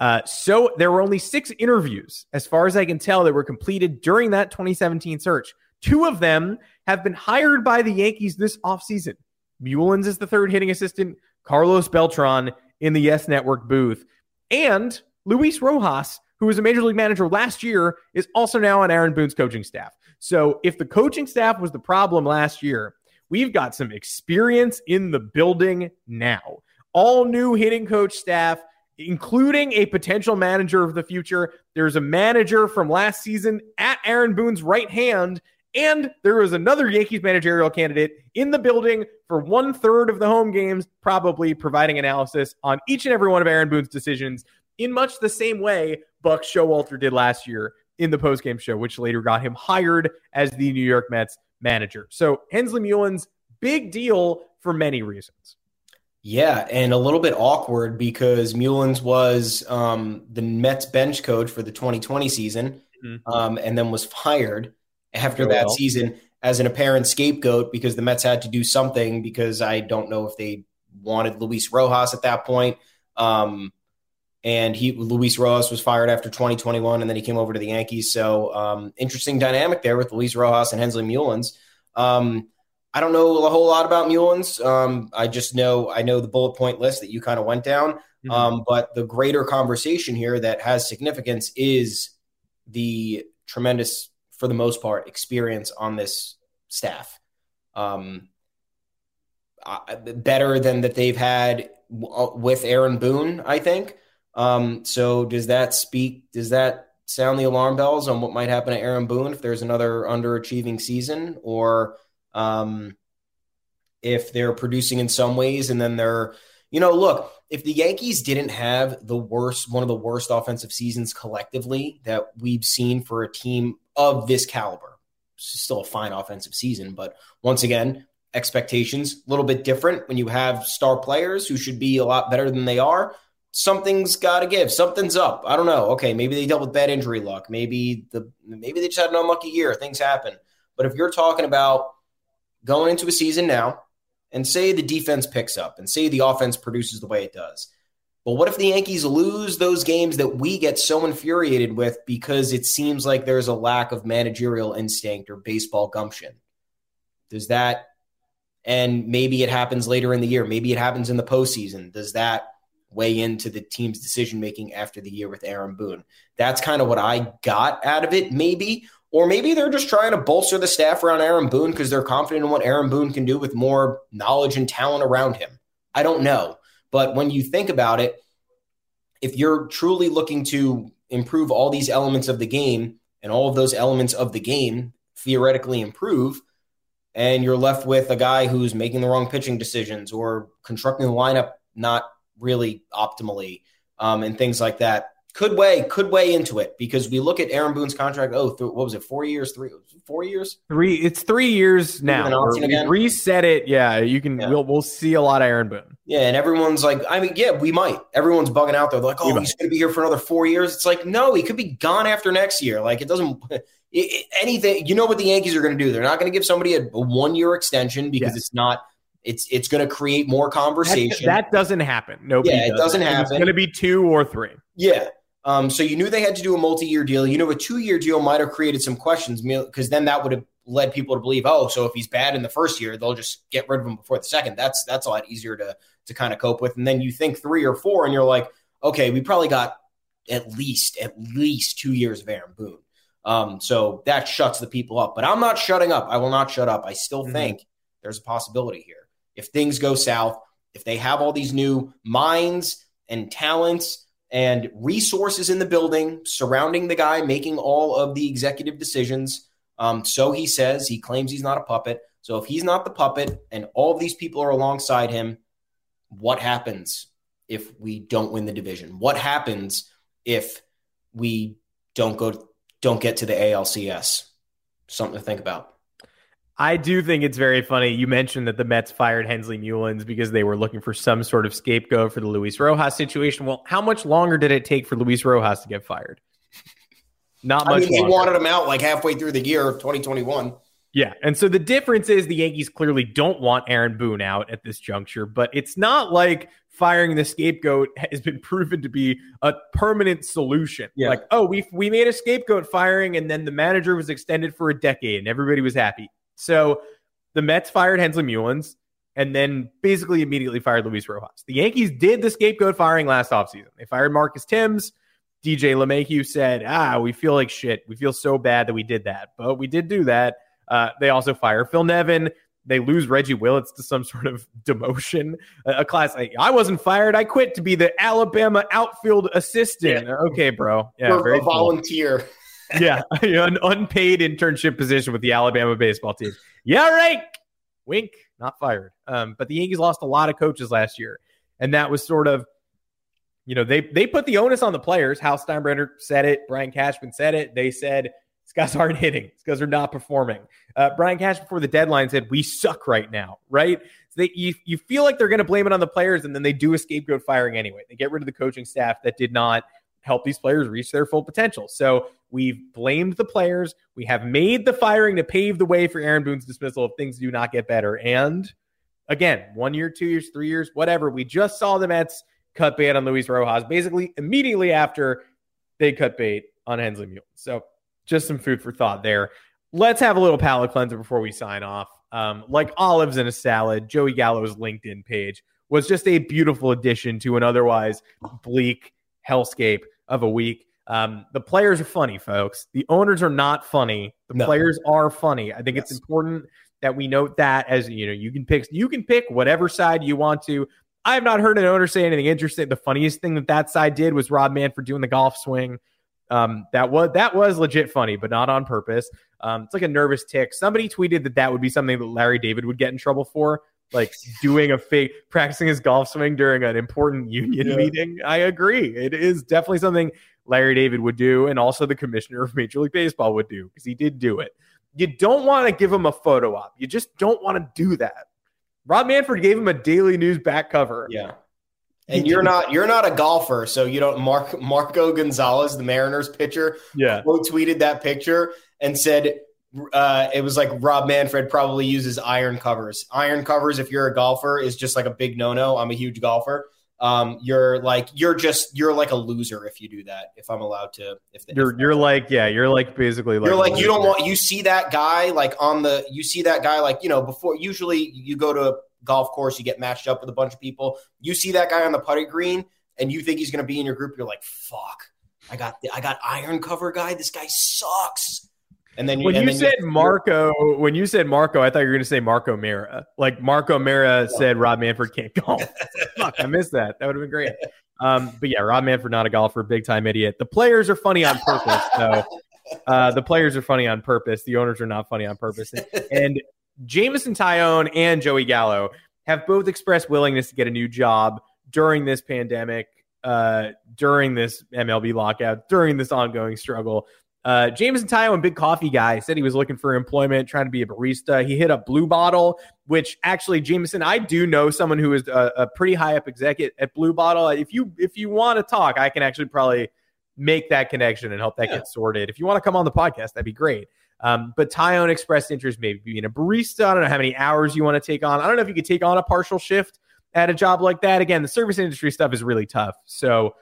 Uh, so there were only six interviews, as far as I can tell, that were completed during that 2017 search. Two of them have been hired by the Yankees this offseason. Meulens is the third hitting assistant. Carlos Beltran in the Yes Network booth. And Luis Rojas, who was a major league manager last year, is also now on Aaron Boone's coaching staff. So if the coaching staff was the problem last year, we've got some experience in the building now. All new hitting coach staff, including a potential manager of the future. There's a manager from last season at Aaron Boone's right hand. And there is another Yankees managerial candidate in the building for one third of the home games, probably providing analysis on each and every one of Aaron Boone's decisions in much the same way Buck Showalter did last year in the postgame show, which later got him hired as the New York Mets manager. So Hensley Meulens, big deal for many reasons. Yeah, and a little bit awkward because Meulens was um, the Mets bench coach for the 2020 season, mm-hmm. um, and then was fired after that well. season as an apparent scapegoat because the Mets had to do something because I don't know if they wanted Luis Rojas at that point. Um, and he Luis Rojas was fired after 2021, and then he came over to the Yankees. So um, interesting dynamic there with Luis Rojas and Hensley Meulens. Um, I don't know a whole lot about Meulens. Um, I just know I know the bullet point list that you kind of went down. Mm-hmm. Um, but the greater conversation here that has significance is the tremendous, for the most part, experience on this staff. Um, better than that they've had w- uh, with Aaron Boone, I think. Um, so does that speak? Does that sound the alarm bells on what might happen to Aaron Boone if there's another underachieving season, or um, if they're producing in some ways and then they're, you know, look, if the Yankees didn't have the worst, one of the worst offensive seasons collectively that we've seen for a team of this caliber, still a fine offensive season, but once again, expectations a little bit different when you have star players who should be a lot better than they are something's got to give. Something's up. I don't know. Okay, maybe they dealt with bad injury luck. Maybe the maybe they just had an unlucky year. Things happen. But if you're talking about going into a season now, and say the defense picks up, and say the offense produces the way it does. But what if the Yankees lose those games that we get so infuriated with because it seems like there's a lack of managerial instinct or baseball gumption? Does that, and maybe it happens later in the year, maybe it happens in the postseason. Does that weigh into the team's decision making after the year with Aaron Boone. That's kind of what I got out of it, maybe. Or maybe they're just trying to bolster the staff around Aaron Boone because they're confident in what Aaron Boone can do with more knowledge and talent around him. I don't know. But when you think about it, if you're truly looking to improve all these elements of the game and all of those elements of the game theoretically improve, and you're left with a guy who's making the wrong pitching decisions or constructing the lineup not really optimally um, and things like that could weigh could weigh into it because we look at Aaron Boone's contract. Oh, th- what was it? Four years? Three? Four years? Three? It's three years now. Reset it. Yeah, you can. Yeah. We'll we'll see a lot of Aaron Boone. Yeah, and everyone's like, I mean, yeah, we might. Everyone's bugging out there. They're like, oh, he's going to be here for another four years. It's like, no, he could be gone after next year. Like, it doesn't. (laughs) It, it, anything. You know what the Yankees are going to do? They're not going to give somebody a, a one year extension because it's not it's it's going to create more conversation. That, that doesn't happen. No, yeah, it doesn't happen. It's going to be two or three. Yeah. Um, so you knew they had to do a multi-year deal. You know, a two-year deal might have created some questions because then that would have led people to believe, oh, so if he's bad in the first year, they'll just get rid of him before the second. That's that's a lot easier to to kind of cope with. And then you think three or four, and you're like, okay, we probably got at least at least two years of Aaron Boone. Um, so that shuts the people up. But I'm not shutting up. I will not shut up. I still mm-hmm. think there's a possibility here if things go south, if they have all these new minds and talents and resources in the building surrounding the guy making all of the executive decisions. Um, so he says, he claims he's not a puppet. So if he's not the puppet and all of these people are alongside him, what happens if we don't win the division? What happens if we don't go don't get to the ALCS? Something to think about. I do think it's very funny. You mentioned that the Mets fired Hensley Meulens because they were looking for some sort of scapegoat for the Luis Rojas situation. Well, how much longer did it take for Luis Rojas to get fired? (laughs) Not much. I mean, they wanted him out like halfway through the year of 2021. Yeah. And so the difference is the Yankees clearly don't want Aaron Boone out at this juncture, but it's not like firing the scapegoat has been (laughs) proven to be a permanent solution. Yeah. Like, oh, we we made a scapegoat firing and then the manager was extended for a decade and everybody was happy. So the Mets fired Hensley Meulens. and then basically immediately fired Luis Rojas. The Yankees did the scapegoat firing last offseason. They fired Marcus Thames. DJ LeMahieu said, ah, we feel like shit. We feel so bad that we did that, but we did do that. Uh, they also fire Phil Nevin. They lose Reggie Willits to some (laughs) sort of demotion. A, a class, I, I wasn't fired. I quit to be the Alabama outfield assistant. Yeah. Okay, bro. Yeah, very a volunteer. Yeah, (laughs) an unpaid internship position with the Alabama baseball team. Yeah, right. Wink, not fired. Um, but the Yankees lost a lot of coaches last year, and that was sort of, you know, they they put the onus on the players. Hal Steinbrenner said it. Brian Cashman said it. They said these guys aren't hitting. These guys are not performing. Uh, Brian Cash before the deadline said we suck right now. Right? So they, you you feel like they're going to blame it on the players, and then they do a scapegoat firing anyway. They get rid of the coaching staff that did not help these players reach their full potential. So we've blamed the players. We have made the firing to pave the way for Aaron Boone's dismissal if things do not get better. And again, one year, two years, three years, whatever. We just saw the Mets cut bait on Luis Rojas basically immediately after they cut bait on Hensley Meulens. So just some food for thought there. Let's have a little palate cleanser before we sign off. Um, like olives in a salad, Joey Gallo's LinkedIn page was just a beautiful addition to an otherwise bleak hellscape of a week. Um, the players are funny, folks. The owners are not funny. The no. players are funny. I think yes. it's important that we note that as you know, you can pick you can pick whatever side you want to. I have not heard an owner say anything interesting. The funniest thing that that side did was Rob Manfred doing the golf swing. Um, that was that was legit funny, but not on purpose. Um, it's like a nervous tick. Somebody tweeted that that would be something that Larry David would get in trouble for like doing a fake practicing his golf swing during an important union yeah. meeting. I agree. It is definitely something Larry David would do, and also the commissioner of Major League Baseball would do because he did do it. You don't want to give him a photo op. You just don't want to do that. Rob Manfred gave him a Daily News back cover. Yeah. And you're not you're not a golfer, so you don't. Mark Marco Gonzales, the Mariners pitcher, yeah, tweeted that picture and said uh, it was like Rob Manfred probably uses iron covers. Iron covers, if you're a golfer, is just like a big no no. I'm a huge golfer. Um, you're like you're just you're like a loser if you do that. If I'm allowed to, if the, you're if you're like yeah, you're like basically like you're like you don't want you see that guy like on the you see that guy like you know before usually you go to a golf course you get matched up with a bunch of people. You see that guy on the putting green and you think he's going to be in your group. You're like fuck. I got the, I got iron cover guy. This guy sucks. And then you, when you then said you, Marco, when you said Marco, I thought you were going to say Marco Mera. Like Marco Mera yeah. said, Rob Manfred can't golf. (laughs) Fuck, I missed that. That would have been great. Um, but yeah, Rob Manfred not a golfer, big time idiot. The players are funny on purpose, though. Uh, the players are funny on purpose. The owners are not funny on purpose. And Jameson Taillon and Joey Gallo have both expressed willingness to get a new job during this pandemic, uh, during this MLB lockout, during this ongoing struggle. Uh, Jameson Taillon, big coffee guy, said he was looking for employment, trying to be a barista. He hit up Blue Bottle, which actually, Jameson, I do know someone who is a, a pretty high up executive at Blue Bottle. If you if you want to talk, I can actually probably make that connection and help that yeah. get sorted. If you want to come on the podcast, that'd be great. Um, but Taillon expressed interest maybe being a barista. I don't know how many hours you want to take on. I don't know if you could take on a partial shift at a job like that. Again, the service industry stuff is really tough, so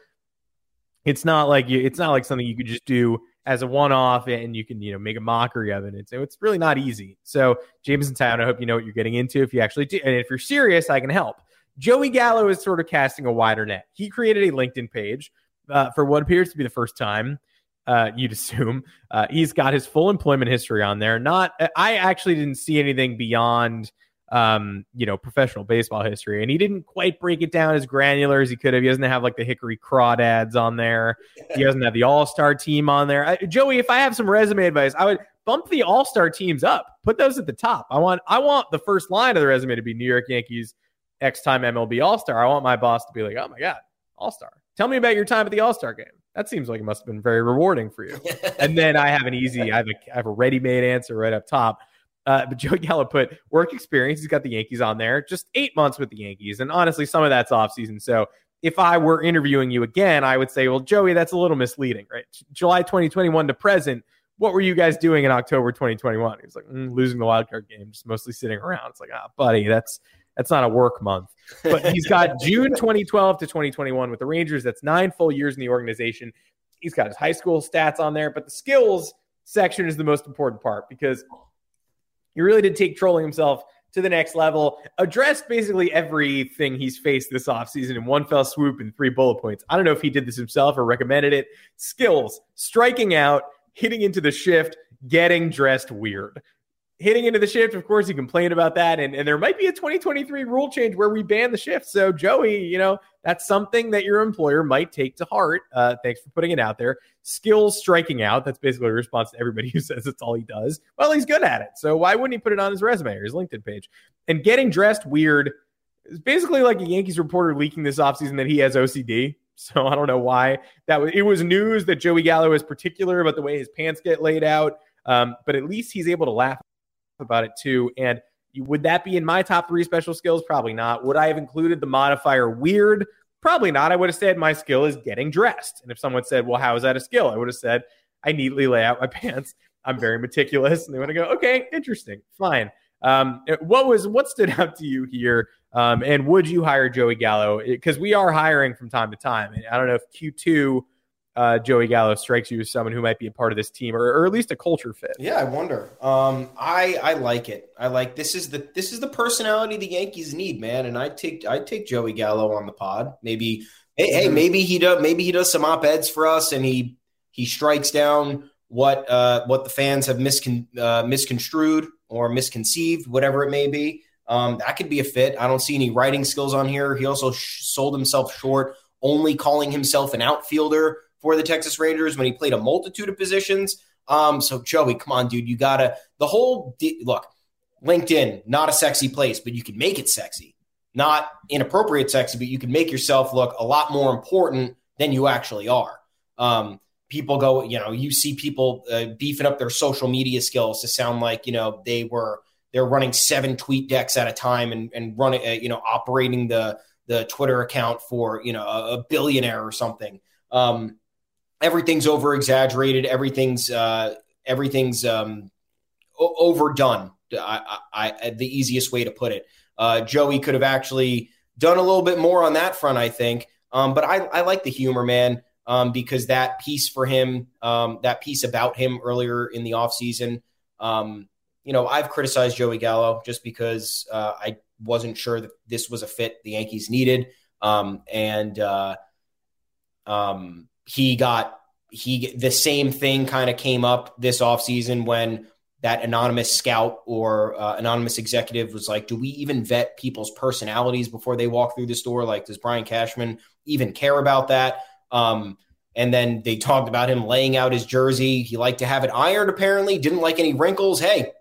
it's not like you, it's not like something you could just do as a one-off and you can you know make a mockery of it. So it's really not easy. So Jameson Taillon i hope you know what you're getting into. If you actually do and if you're serious i can help. Joey gallo is sort of casting a wider net. He created a linkedin page uh, for what appears to be the first time uh, you'd (laughs) assume. Uh, he's got his full employment history on there. Not i actually didn't see anything beyond um, you know, professional baseball history. And he didn't quite break it down as granular as he could have. He doesn't have like the Hickory crawdads on there. He doesn't have the All Star team on there. I, Joey, if I have some resume advice, I would bump the All Star teams up. Put those at the top. I want I want the first line of the resume to be New York Yankees X time MLB All Star. I want my boss to be like, oh my god, All Star. Tell me about your time at the All Star game. That seems like it must have been very rewarding for you. (laughs) and then I have an easy, I have a, I have a ready made answer right up top. Uh, but Joe Gallo put work experience. He's got the Yankees on there, just eight months with the Yankees. And honestly, some of that's off season. So if I were interviewing you again, I would say, well, Joey, that's a little misleading, right? July 2021 to present, what were you guys doing in October 2021? He was like, mm, losing the wild card game, just mostly sitting around. It's like, ah, buddy, that's that's not a work month. But he's got (laughs) June 2012 to 2021 with the Rangers. That's nine full years in the organization. He's got his high school stats on there, but the skills section is the most important part because he really did take trolling himself to the next level, addressed basically everything he's faced this offseason in one fell swoop in three bullet points. I don't know if he did this himself or recommended it. Skills, striking out, hitting into the shift, getting dressed weird hitting into the shift. Of course, he complained about that. And, and there might be a 2023 rule change where we ban the shift. So, Joey, you know, that's something that your employer might take to heart. Uh, thanks for putting it out there. Skills striking out. That's basically a response to everybody (laughs) who says it's all he does. Well, he's good at it. So, why wouldn't he put it on his resume or his LinkedIn page? And getting dressed weird is basically like a Yankees reporter leaking this offseason that he has OCD. So I don't know why that was. It was news that Joey Gallo is particular about the way his pants get laid out. Um, but at least he's able to laugh about it too. And would that be in my top three special skills? Probably not. Would I have included the modifier weird? Probably not. I would have said my skill is getting dressed. And if someone said, well, how is that a skill? I would have said, I neatly lay out my (laughs) pants. I'm very meticulous. And they want to go, okay, interesting, fine. Um, what was what stood (laughs) out to you here? Um, and would you hire Joey Gallo? Because we are hiring from time to time. And I don't know if Q2 uh, Joey Gallo strikes you as someone who might be a part of this team, or, or at least a culture fit. Yeah, I wonder. Um, I I like it. I like this is the this is the personality the Yankees need, man. And I take I take Joey Gallo on the pod. Maybe hey, hey mm-hmm. maybe he does maybe he does some op eds for us, and he he strikes down what uh, what the fans have miscon, uh, misconstrued or misconceived, whatever it may be. Um, that could be a fit. I don't see any writing skills on here. He also sh- sold himself short, only calling himself an outfielder for the Texas Rangers when he played a multitude of positions. Um, so Joey, come on, dude, you gotta the whole look. LinkedIn, not a sexy place, but you can make it sexy. Not inappropriate sexy, but you can make yourself look a lot more important than you actually are. Um, people go, you know, you see people uh, beefing up their social media skills to sound like, you know, they were they're running seven tweet decks at a time and and running, uh, you know, operating the the Twitter account for you know a, a billionaire or something. Um, everything's over exaggerated. Everything's uh, everything's um, o- overdone. I, I, I, the easiest way to put it. Uh, Joey could have actually done a little bit more on that front, I think. Um, but I, I like the humor, man, um, because that piece for him, um, that piece about him earlier in the offseason, um, you know, I've criticized Joey Gallo just because uh, I wasn't sure that this was a fit the Yankees needed. Um, and uh, um, he got he the same thing kind of came up this offseason when that anonymous scout or uh, anonymous executive was like, do we even vet people's personalities before they walk through the store? Like, does Brian Cashman even care about that? Um, and then they talked about him laying out his jersey. He liked to have it ironed, apparently, didn't like any wrinkles. Hey,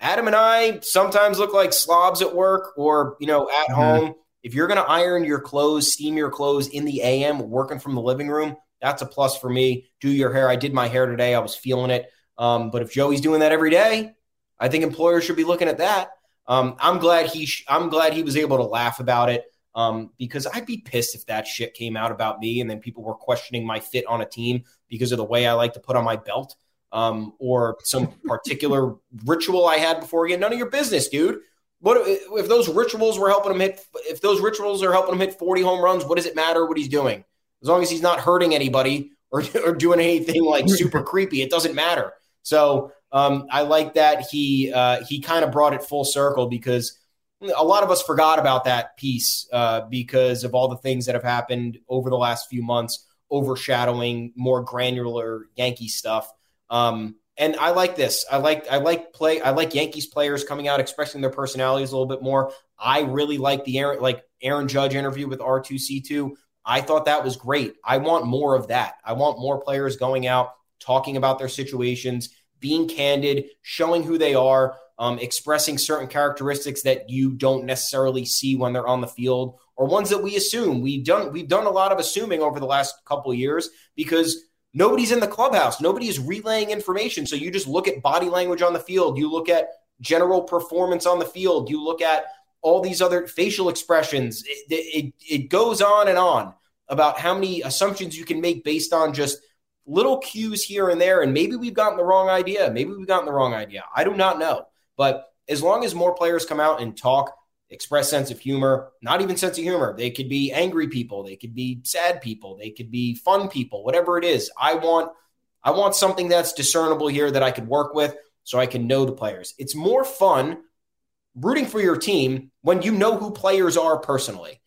Adam and I sometimes look like slobs at work or, you know, at mm-hmm. home. If you're going to iron your clothes, steam your clothes in the AM, working from the living room, that's a plus for me. Do your hair. I did my hair today. I was feeling it. Um, but if Joey's doing that every day, I think employers should be looking at that. Um, I'm glad he. Sh- I'm glad he was able to laugh about it um, because I'd be pissed if that shit came out about me and then people were questioning my fit on a team because of the way I like to put on my belt um, or some (laughs) particular ritual I had before again. None of your business, dude. What if those rituals were helping him hit? If those rituals are helping him hit 40 home runs, what does it matter what he's doing? As long as he's not hurting anybody (laughs) or, or doing anything like super creepy, it doesn't matter. So um, I like that he uh, he kind of brought it full circle because a lot of us forgot about that piece uh, because of all the things that have happened over the last few months, overshadowing more granular Yankee stuff. Um, and I like this. I like I like play. I like Yankees players coming out expressing their personalities a little bit more. I really like the Aaron like Aaron Judge interview with R2C2. I thought that was great. I want more of that. I want more players going out, talking about their situations, being candid, showing who they are, um, expressing certain characteristics that you don't necessarily see when they're on the field, or ones that we assume. We've done we've done a lot of assuming over the last couple years because nobody's in the clubhouse, nobody is relaying information. So you just look at body language on the field, you look at general performance on the field, you look at all these other facial expressions. It, it, it goes on and on about how many assumptions you can make based on just little cues here and there. And maybe we've gotten the wrong idea. Maybe we've gotten the wrong idea. I do not know. But as long as more players come out and talk, express sense of humor, not even sense of humor, they could be angry people, they could be sad people, they could be fun people, whatever it is. I want I want something that's discernible here that I could work with so I can know the players. It's more fun rooting for your team when you know who players are personally.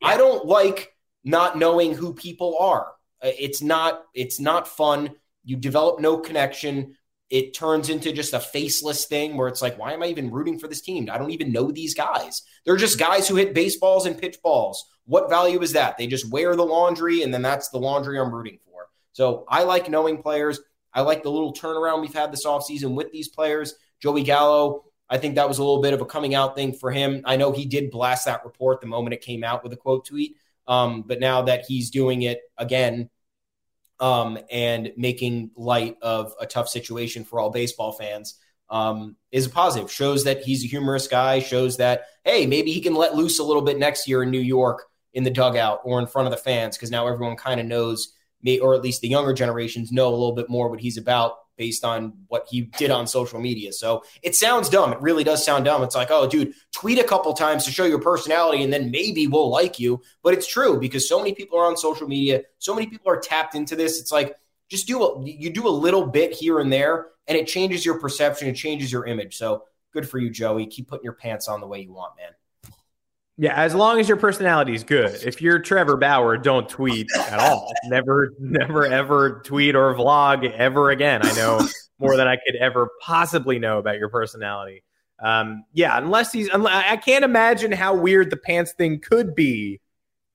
Yeah. I don't like not knowing who people are. Uh, it's not it's not fun. You develop no connection. It turns into just a faceless thing where it's like, why am I even rooting for this team? I don't even know these guys. They're just guys who hit baseballs and pitch balls. What value is that? They just wear the laundry, and then that's the laundry I'm rooting for. So I like knowing players. I like the little turnaround we've had this offseason with these players. Joey Gallo, I think that was a little bit of a coming out thing for him. I know he did blast that report the moment it came out with a quote tweet. Um, but now that he's doing it again um, and making light of a tough situation for all baseball fans um, is a positive. Shows that he's a humorous guy. Shows that hey, maybe he can let loose a little bit next year in New York in the dugout or in front of the fans because now everyone kind of knows, me, or at least the younger generations know a little bit more what he's about based on what he did on social media. So it sounds dumb. It really does sound dumb. It's like, oh, dude, tweet a couple times to show your personality and then maybe we'll like you. But it's true because so many people are on social media. So many people are tapped into this. It's like, just do a, you do a little bit here and there and it changes your perception. It changes your image. So good for you, Joey. Keep putting your pants on the way you want, man. Yeah, as long as your personality is good. If you're Trevor Bauer, don't tweet at all. never, never, ever tweet or vlog ever again. I know more than I could ever possibly know about your personality. Um, yeah, unless he's, I can't imagine how weird the pants thing could be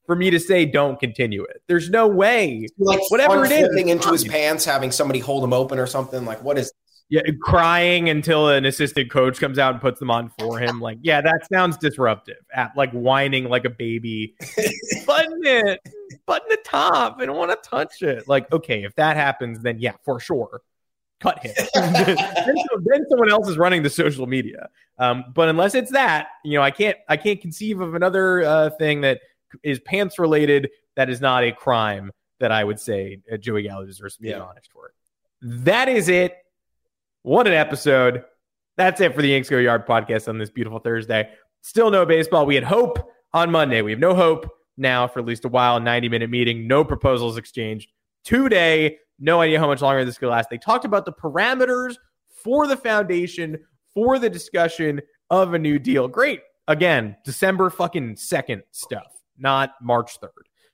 for me to say don't continue it. There's no way. Like whatever it is, into his pants, having somebody hold him open or something. Like what is yeah, crying until an assistant coach comes out and puts them on for him. Like, yeah, that sounds disruptive. At like whining like a baby, (laughs) button it, button the top. I don't want to touch it. Like, okay, if that happens, then yeah, for sure, cut him. (laughs) (laughs) then, then, someone else is running the social media. Um, but unless it's that, you know, I can't, I can't conceive of another uh, thing that is pants related that is not a crime that I would say uh, Joey Gallo deserves to be yeah. punished for. That is it what an episode. That's it for the Yanks Go Yard podcast on this beautiful Thursday. Still no baseball. We had hope on Monday. We have no hope now for at least a while. 90 minute meeting, no proposals exchanged. Today, no idea how much longer this could last. They talked about the parameters for the foundation for the discussion of a new deal. Great. Again, December fucking 2nd stuff, not March 3rd.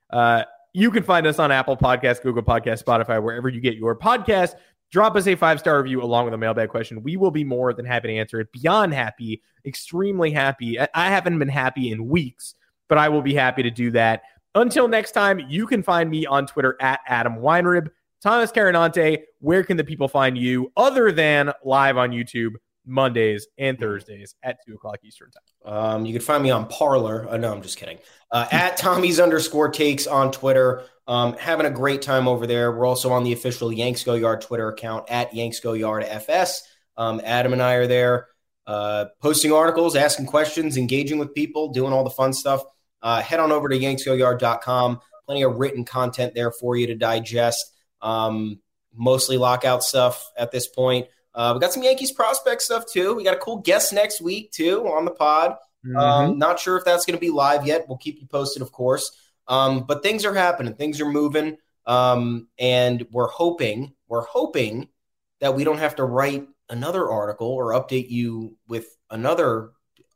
Uh, you can find us on Apple Podcasts, Google Podcasts, Spotify, wherever you get your podcast drop us a five star review along with a mailbag question. We will be more than happy to answer it. Beyond happy, extremely happy. I haven't been happy in weeks, but I will be happy to do that. Until next time, you can find me on Twitter at Adam Weinrib. Thomas Carannante, where can the people find you other than live on YouTube Mondays and Thursdays at 2 o'clock Eastern Time? Um, you can find me on Parler. Uh, no, I'm just kidding. Uh, at (laughs) Tommy's underscore takes on Twitter. Um, having a great time over there. We're also on the official Yanks Go Yard Twitter account at Yanks Go Yard FS. Um, Adam and I are there uh, posting articles, asking questions, engaging with people, doing all the fun stuff. Uh, head on over to yanksgoyard.com. Plenty of written content there for you to digest. Um, mostly lockout stuff at this point. Uh, we got some Yankees prospect stuff too. We got a cool guest next week too on the pod. Mm-hmm. Um, not sure if that's going to be live yet. We'll keep you posted, of course. Um, but things are happening, things are moving, um, and we're hoping, we're hoping that we don't have to write another article or update you with another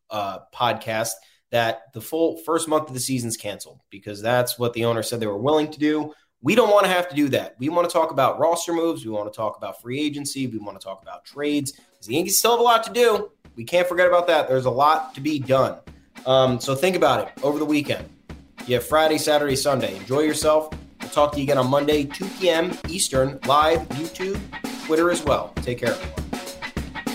uh, podcast that the full first month of the season's canceled because that's what the owner said they were willing to do. We don't want to have to do that. We want to talk about roster moves. We want to talk about free agency. We want to talk about trades. The Yankees still have a lot to do. We can't forget about that. There's a lot to be done. Um, so think about it over the weekend. You have Friday, Saturday, Sunday. Enjoy yourself. We'll talk to you again on Monday, 2 p.m. Eastern, live, YouTube, Twitter as well. Take care, everyone.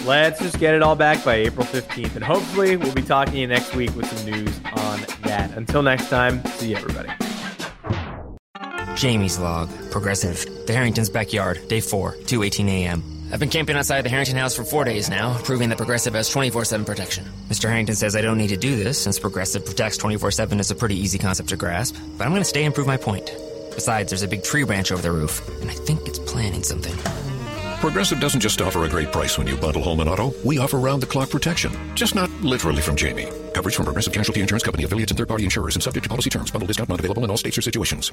Let's just get it all back by April 15th. And hopefully, we'll be talking to you next week with some news on that. Until next time, see you, everybody. Jamie's log. Progressive. The Harrington's backyard. Day 4, 2.18 a.m. I've been camping outside the Harrington house for four days now, proving that Progressive has 24 7 protection. Mr. Harrington says I don't need to do this since Progressive protects 24 7 is a pretty easy concept to grasp, but I'm to stay and prove my point. Besides, there's a big tree branch over the roof, and I think it's planning something. Progressive doesn't just offer a great price when you bundle home and auto, we offer round the clock protection. Just not literally from Jamie. Coverage from Progressive Casualty Insurance Company, affiliates, and third party insurers and subject to policy terms. Bundle discount not available in all states or situations.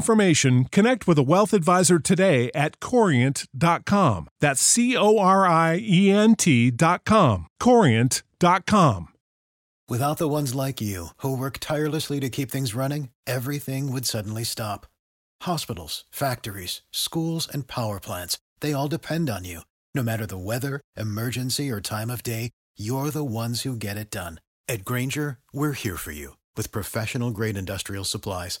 information, connect with a wealth advisor today at corient.com. That's C O R I E N T.com. Corient.com. Without the ones like you, who work tirelessly to keep things running, everything would suddenly stop. Hospitals, factories, schools, and power plants, they all depend on you. No matter the weather, emergency, or time of day, you're the ones who get it done. At Grainger, we're here for you with professional grade industrial supplies.